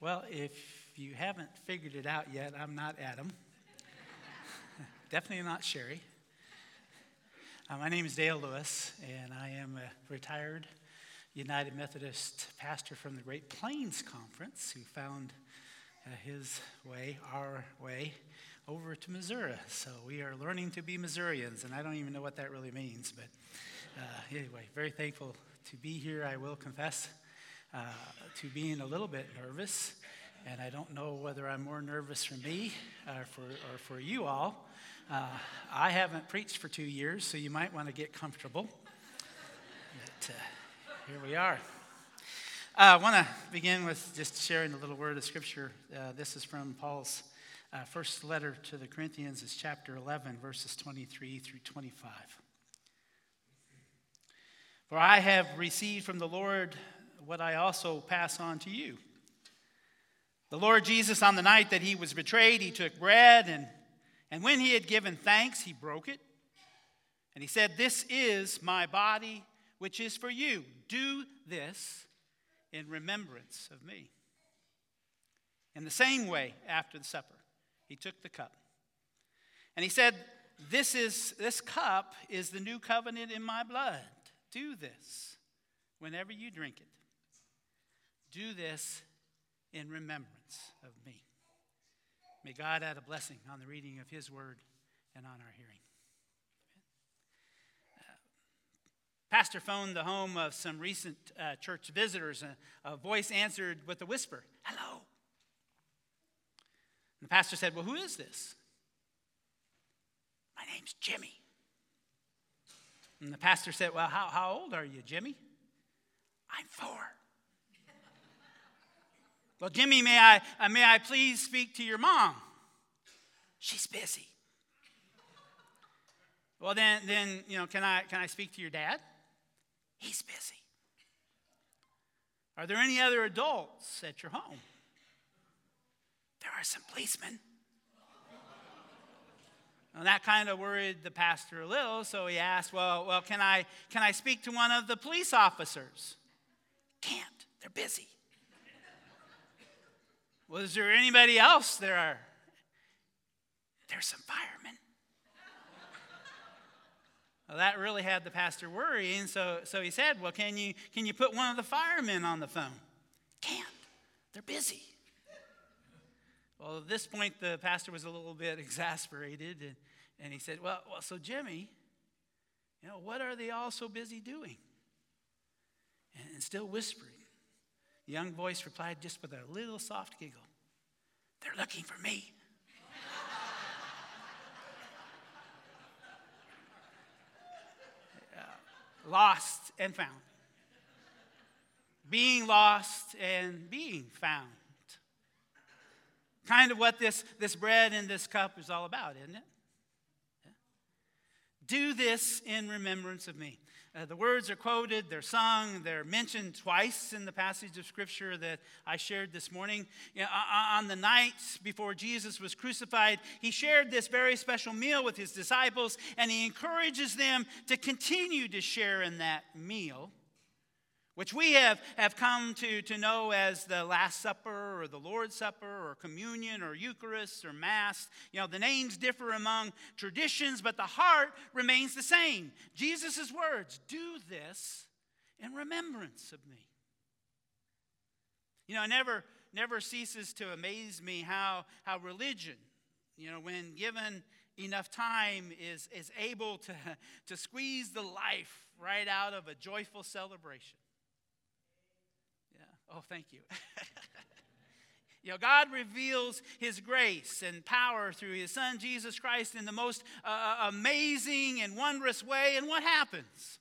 Well, if you haven't figured it out yet, I'm not Adam. Definitely not Sherry. Uh, my name is Dale Lewis, and I am a retired United Methodist pastor from the Great Plains Conference who found uh, his way, our way, over to Missouri. So we are learning to be Missourians, and I don't even know what that really means. But uh, anyway, very thankful to be here, I will confess uh, to being a little bit nervous. And I don't know whether I'm more nervous for me or uh, for, or for you all. Uh, I haven't preached for two years, so you might want to get comfortable. But uh, here we are. Uh, I want to begin with just sharing a little word of scripture. Uh, this is from Paul's first letter to the Corinthians, is chapter 11, verses 23 through 25. For I have received from the Lord what I also pass on to you. The Lord Jesus, on the night that he was betrayed, he took bread, and, and when he had given thanks, he broke it. And he said, This is my body, which is for you. Do this in remembrance of me. In the same way, after the supper, he took the cup. And he said, This is this cup is the new covenant in my blood. Do this whenever you drink it. Do this in remembrance of me. May God add a blessing on the reading of his word and on our hearing. Uh, Pastor phoned the home of some recent uh, church visitors. A, a voice answered with a whisper, Hello. And the pastor said, Well, who is this? My name's Jimmy. And the pastor said, Well, how, how old are you, Jimmy? I'm four. Well, Jimmy, may I, uh, may I please speak to your mom? She's busy. Well, then, then you know, can I, can I speak to your dad? He's busy. Are there any other adults at your home? There are some policemen. And that kind of worried the pastor a little, so he asked, Well, well can, I, can I speak to one of the police officers? Can't, they're busy. Is there anybody else there are? There's some firemen. well, that really had the pastor worrying, so, so he said, Well, can you, can you put one of the firemen on the phone? Can't, they're busy. Well, at this point, the pastor was a little bit exasperated, and, and he said, well, well, so Jimmy, you know, what are they all so busy doing? And, and still whispering. The young voice replied just with a little soft giggle They're looking for me. uh, lost and found. Being lost and being found. Kind of what this, this bread and this cup is all about, isn't it? Do this in remembrance of me. Uh, the words are quoted, they're sung, they're mentioned twice in the passage of Scripture that I shared this morning. You know, on the night before Jesus was crucified, he shared this very special meal with his disciples, and he encourages them to continue to share in that meal which we have, have come to, to know as the Last Supper or the Lord's Supper or communion or Eucharist or Mass. You know, the names differ among traditions, but the heart remains the same. Jesus' words do this in remembrance of me. You know, it never, never ceases to amaze me how, how religion, you know, when given enough time, is, is able to, to squeeze the life right out of a joyful celebration. Oh, thank you. you know, God reveals His grace and power through His Son, Jesus Christ, in the most uh, uh, amazing and wondrous way. And what happens?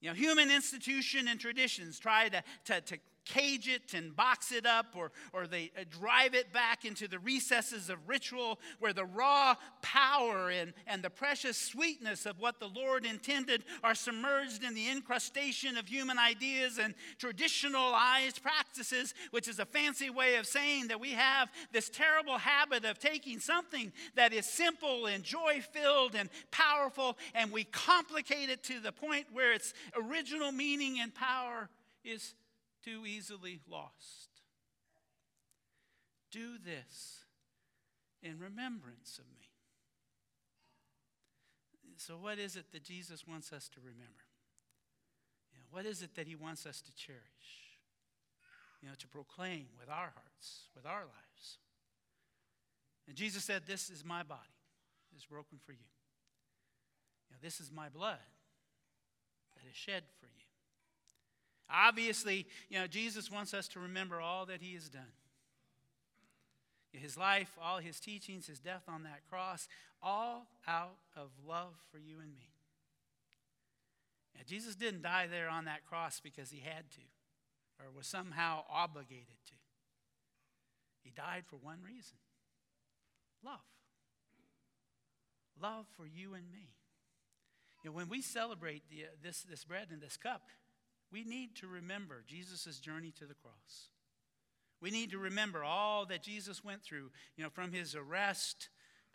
You know, human institution and traditions try to, to, to cage it and box it up, or, or they uh, drive it back into the recesses of ritual where the raw power and, and the precious sweetness of what the Lord intended are submerged in the incrustation of human ideas and traditionalized practices, which is a fancy way of saying that we have this terrible habit of taking something that is simple and joy filled and powerful and we complicate it to the point where its original meaning and power is too easily lost. Do this in remembrance of me. So, what is it that Jesus wants us to remember? You know, what is it that he wants us to cherish? You know, to proclaim with our hearts, with our lives. And Jesus said, This is my body, it's broken for you. You know, this is my blood that is shed for you. Obviously, you know, Jesus wants us to remember all that he has done. His life, all his teachings, his death on that cross, all out of love for you and me. Now, Jesus didn't die there on that cross because he had to or was somehow obligated to. He died for one reason love. Love for you and me. You know, when we celebrate the, uh, this, this bread and this cup, we need to remember Jesus' journey to the cross. We need to remember all that Jesus went through, you know, from his arrest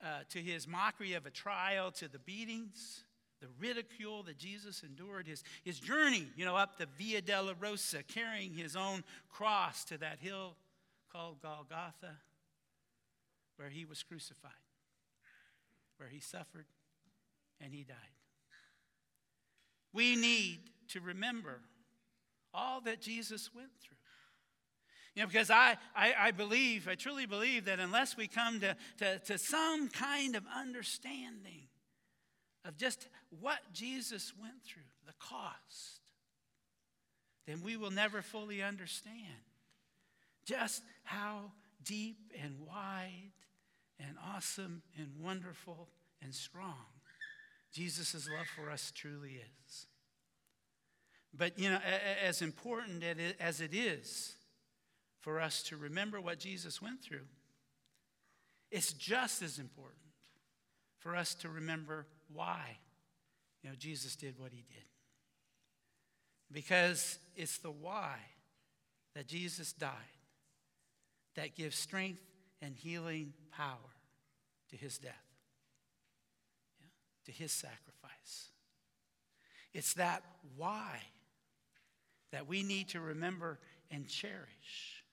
uh, to his mockery of a trial to the beatings, the ridicule that Jesus endured, his, his journey, you know, up the Via Dolorosa, carrying his own cross to that hill called Golgotha, where he was crucified, where he suffered and he died. We need to remember all that Jesus went through. You know, because I, I, I, believe, I truly believe that unless we come to, to, to some kind of understanding of just what Jesus went through, the cost, then we will never fully understand just how deep and wide and awesome and wonderful and strong Jesus' love for us truly is. But, you know, as important as it is for us to remember what Jesus went through, it's just as important for us to remember why you know, Jesus did what he did. Because it's the why that Jesus died that gives strength and healing power to his death, yeah, to his sacrifice. It's that why that we need to remember and cherish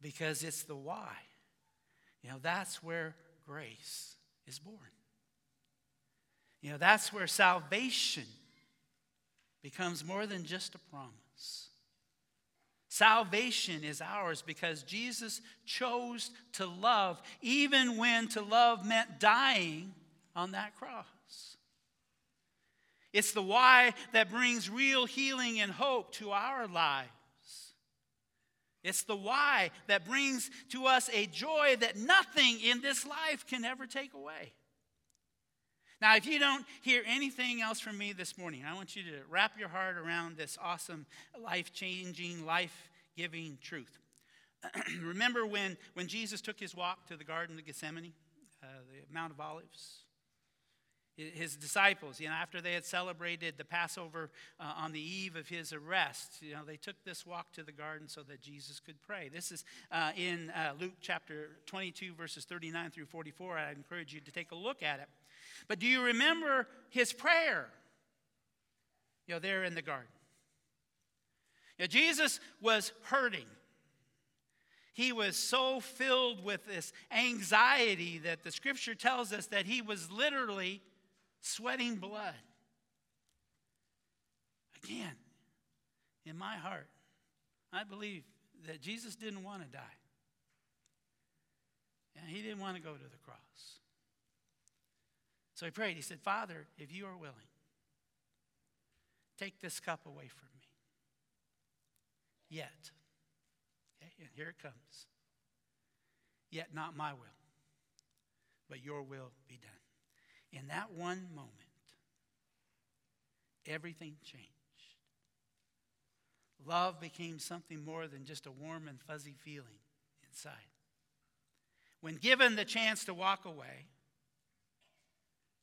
because it's the why. You know, that's where grace is born. You know, that's where salvation becomes more than just a promise. Salvation is ours because Jesus chose to love, even when to love meant dying on that cross. It's the why that brings real healing and hope to our lives. It's the why that brings to us a joy that nothing in this life can ever take away. Now, if you don't hear anything else from me this morning, I want you to wrap your heart around this awesome, life changing, life giving truth. Remember when, when Jesus took his walk to the Garden of Gethsemane, uh, the Mount of Olives? His disciples, you know, after they had celebrated the Passover uh, on the eve of his arrest, you know, they took this walk to the garden so that Jesus could pray. This is uh, in uh, Luke chapter 22, verses 39 through 44. I encourage you to take a look at it. But do you remember his prayer? You know, there in the garden. You know, Jesus was hurting. He was so filled with this anxiety that the scripture tells us that he was literally sweating blood. Again, in my heart, I believe that Jesus didn't want to die. And he didn't want to go to the cross. So he prayed. He said, Father, if you are willing, take this cup away from me. Yet, okay, and here it comes. Yet not my will, but your will be done. In that one moment, everything changed. Love became something more than just a warm and fuzzy feeling inside. When given the chance to walk away,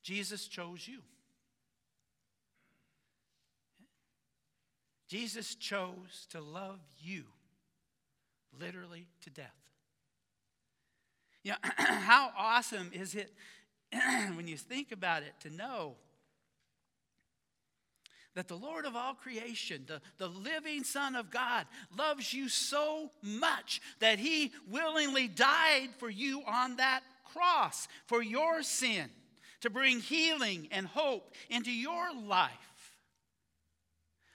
Jesus chose you. Jesus chose to love you literally to death. You know, how awesome is it when you think about it, to know that the Lord of all creation, the, the living Son of God, loves you so much that he willingly died for you on that cross for your sin, to bring healing and hope into your life.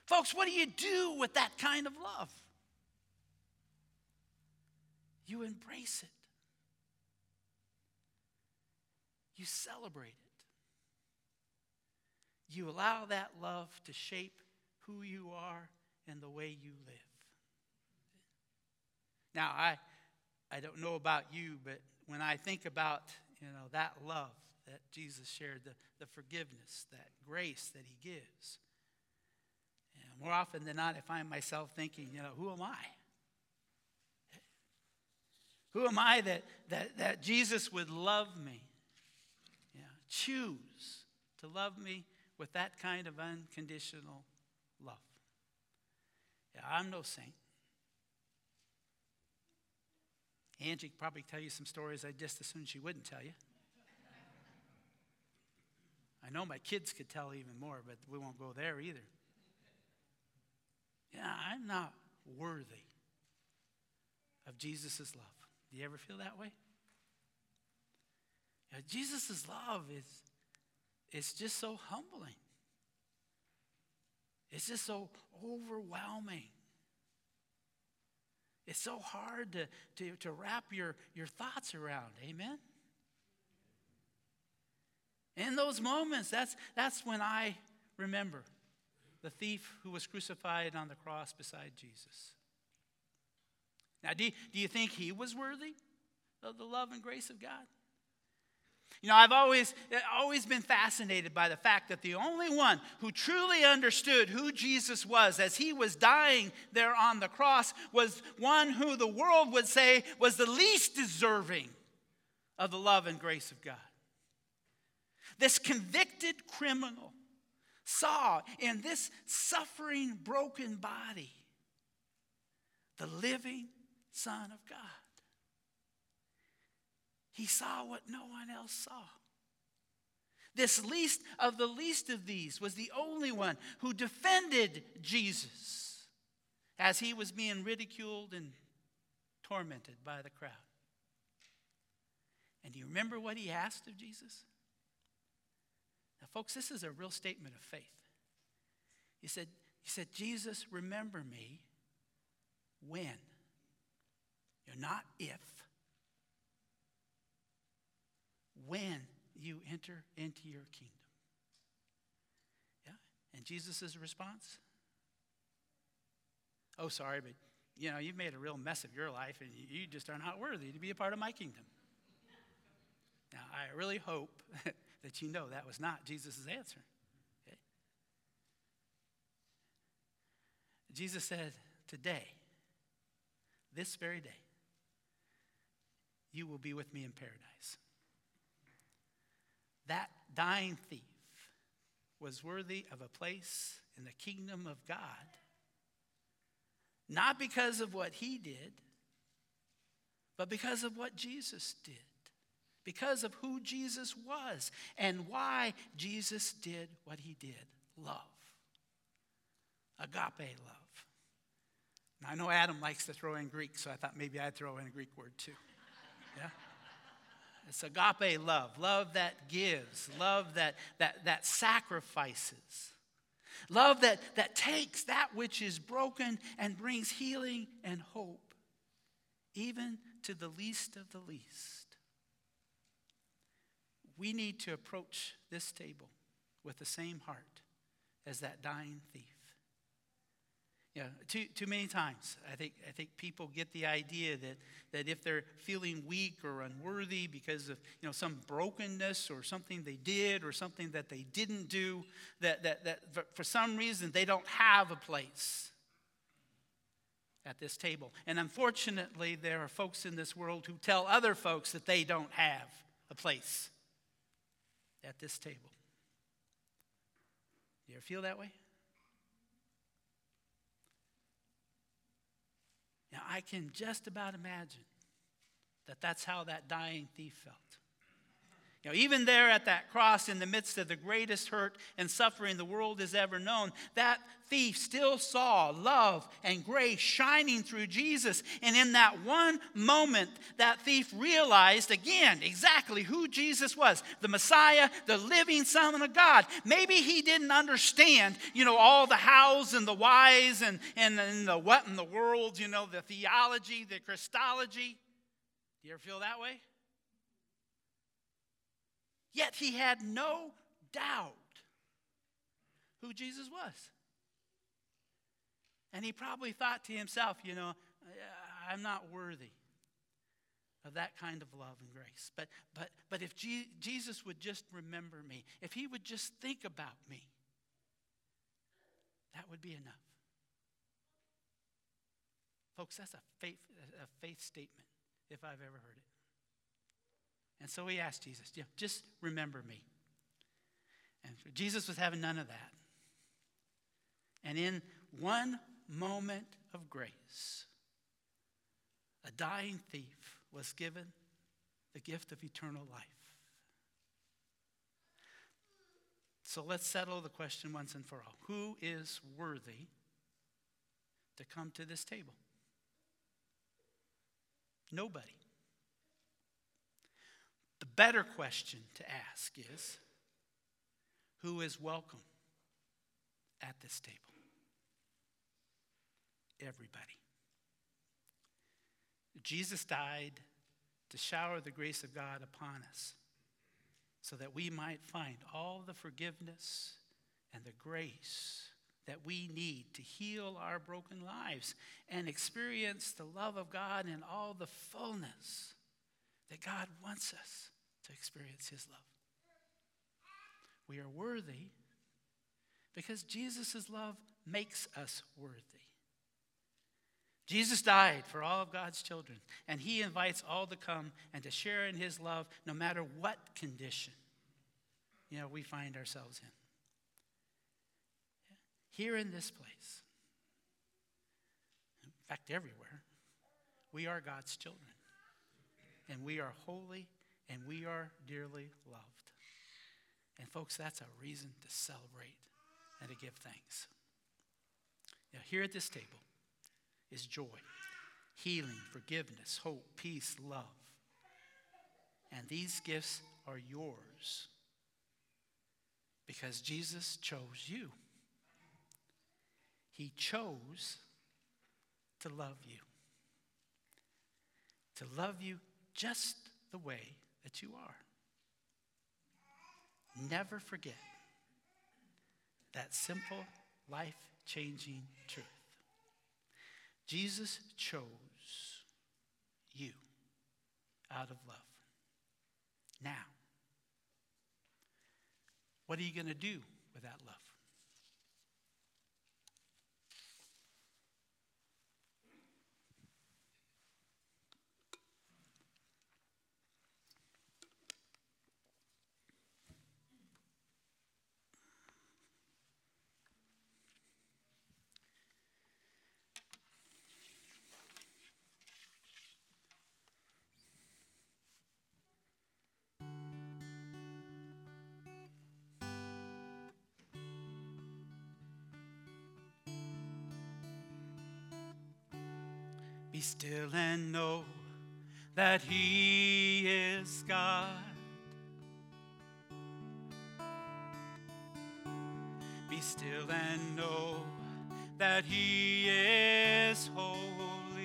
Folks, what do you do with that kind of love? You embrace it, you celebrate it. You allow that love to shape who you are and the way you live. Now, I, I don't know about you, but when I think about you know, that love that Jesus shared, the, the forgiveness, that grace that he gives, know, more often than not, I find myself thinking, you know, who am I? Who am I that, that, that Jesus would love me? Choose to love me with that kind of unconditional love. Yeah, I'm no saint. Angie could probably tell you some stories I just as soon she wouldn't tell you. I know my kids could tell even more, but we won't go there either. Yeah, I'm not worthy of Jesus' love. Do you ever feel that way? Yeah, Jesus' love is it's just so humbling. It's just so overwhelming. It's so hard to, to, to wrap your, your thoughts around. Amen? In those moments, that's, that's when I remember the thief who was crucified on the cross beside Jesus. Now, do do you think he was worthy of the love and grace of God? You know, I've always, always been fascinated by the fact that the only one who truly understood who Jesus was as he was dying there on the cross was one who the world would say was the least deserving of the love and grace of God. This convicted criminal saw in this suffering, broken body the living Son of God. He saw what no one else saw. This least of the least of these was the only one who defended Jesus as he was being ridiculed and tormented by the crowd. And do you remember what he asked of Jesus? Now, folks, this is a real statement of faith. He said, he said, Jesus, remember me when? You're not if when you enter into your kingdom. Yeah? And Jesus' response? Oh, sorry, but you know, you've made a real mess of your life and you just are not worthy to be a part of my kingdom. Now, I really hope that you know that was not Jesus' answer. Okay? Jesus said, Today, this very day, you will be with me in paradise that dying thief was worthy of a place in the kingdom of God, not because of what he did, but because of what Jesus did, because of who Jesus was and why Jesus did what he did love. Agape love. Now, I know Adam likes to throw in Greek, so I thought maybe I'd throw in a Greek word too. Yeah? It's agape love, love that gives, love that, that, that sacrifices, love that, that takes that which is broken and brings healing and hope, even to the least of the least. We need to approach this table with the same heart as that dying thief. Yeah, too, too many times, I think, I think people get the idea that, that if they're feeling weak or unworthy because of you know, some brokenness or something they did or something that they didn't do, that, that, that for some reason they don't have a place at this table. And unfortunately, there are folks in this world who tell other folks that they don't have a place at this table. Do you ever feel that way? Now, I can just about imagine that that's how that dying thief felt. You know, even there at that cross, in the midst of the greatest hurt and suffering the world has ever known, that thief still saw love and grace shining through Jesus. And in that one moment, that thief realized again exactly who Jesus was the Messiah, the living Son of God. Maybe he didn't understand, you know, all the hows and the whys and, and, and the what in the world, you know, the theology, the Christology. Do you ever feel that way? Yet he had no doubt who Jesus was. And he probably thought to himself, you know, I'm not worthy of that kind of love and grace. But, but, but if Jesus would just remember me, if he would just think about me, that would be enough. Folks, that's a faith, a faith statement if I've ever heard it. And so he asked Jesus, just remember me. And Jesus was having none of that. And in one moment of grace, a dying thief was given the gift of eternal life. So let's settle the question once and for all who is worthy to come to this table? Nobody. The better question to ask is who is welcome at this table? Everybody. Jesus died to shower the grace of God upon us so that we might find all the forgiveness and the grace that we need to heal our broken lives and experience the love of God in all the fullness that God wants us to experience His love. We are worthy because Jesus' love makes us worthy. Jesus died for all of God's children, and He invites all to come and to share in His love no matter what condition you know, we find ourselves in. Here in this place, in fact, everywhere, we are God's children, and we are holy and we are dearly loved. And, folks, that's a reason to celebrate and to give thanks. Now, here at this table is joy, healing, forgiveness, hope, peace, love. And these gifts are yours because Jesus chose you. He chose to love you, to love you just the way that you are. Never forget that simple, life changing truth. Jesus chose you out of love. Now, what are you going to do with that love? Still and know that He is God. Be still and know that He is holy.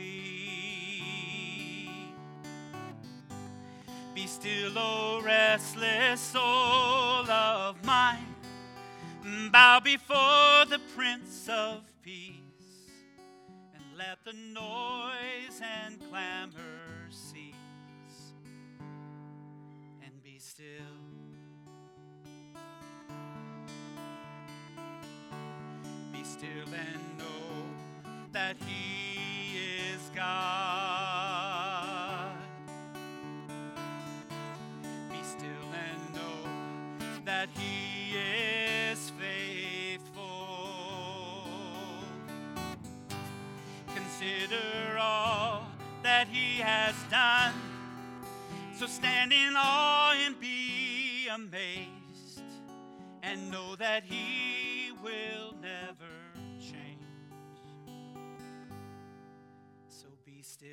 Be still, O restless soul of mine, bow before the Prince of Peace let the noise and clamor cease and be still. Be still and know that He that he has done. So stand in awe and be amazed and know that he will never change. So be still.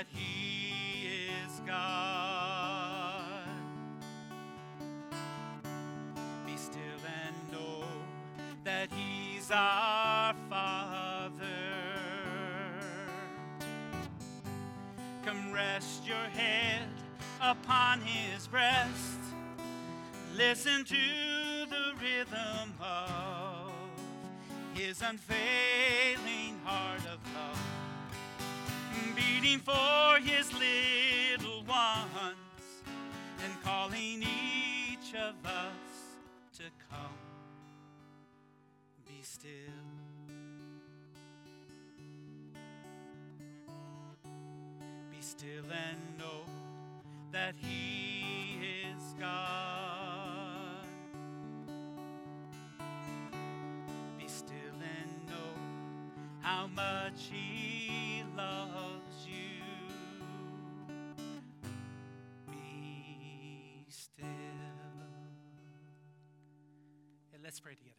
That He is God. Be still and know that He's our Father. Come rest your head upon His breast. Listen to the rhythm of His unfailing heart of beating for his little ones and calling each of us to come. Be still. Be still and know that he is God. Be still and know how much he loves you. Be still. And let's pray together.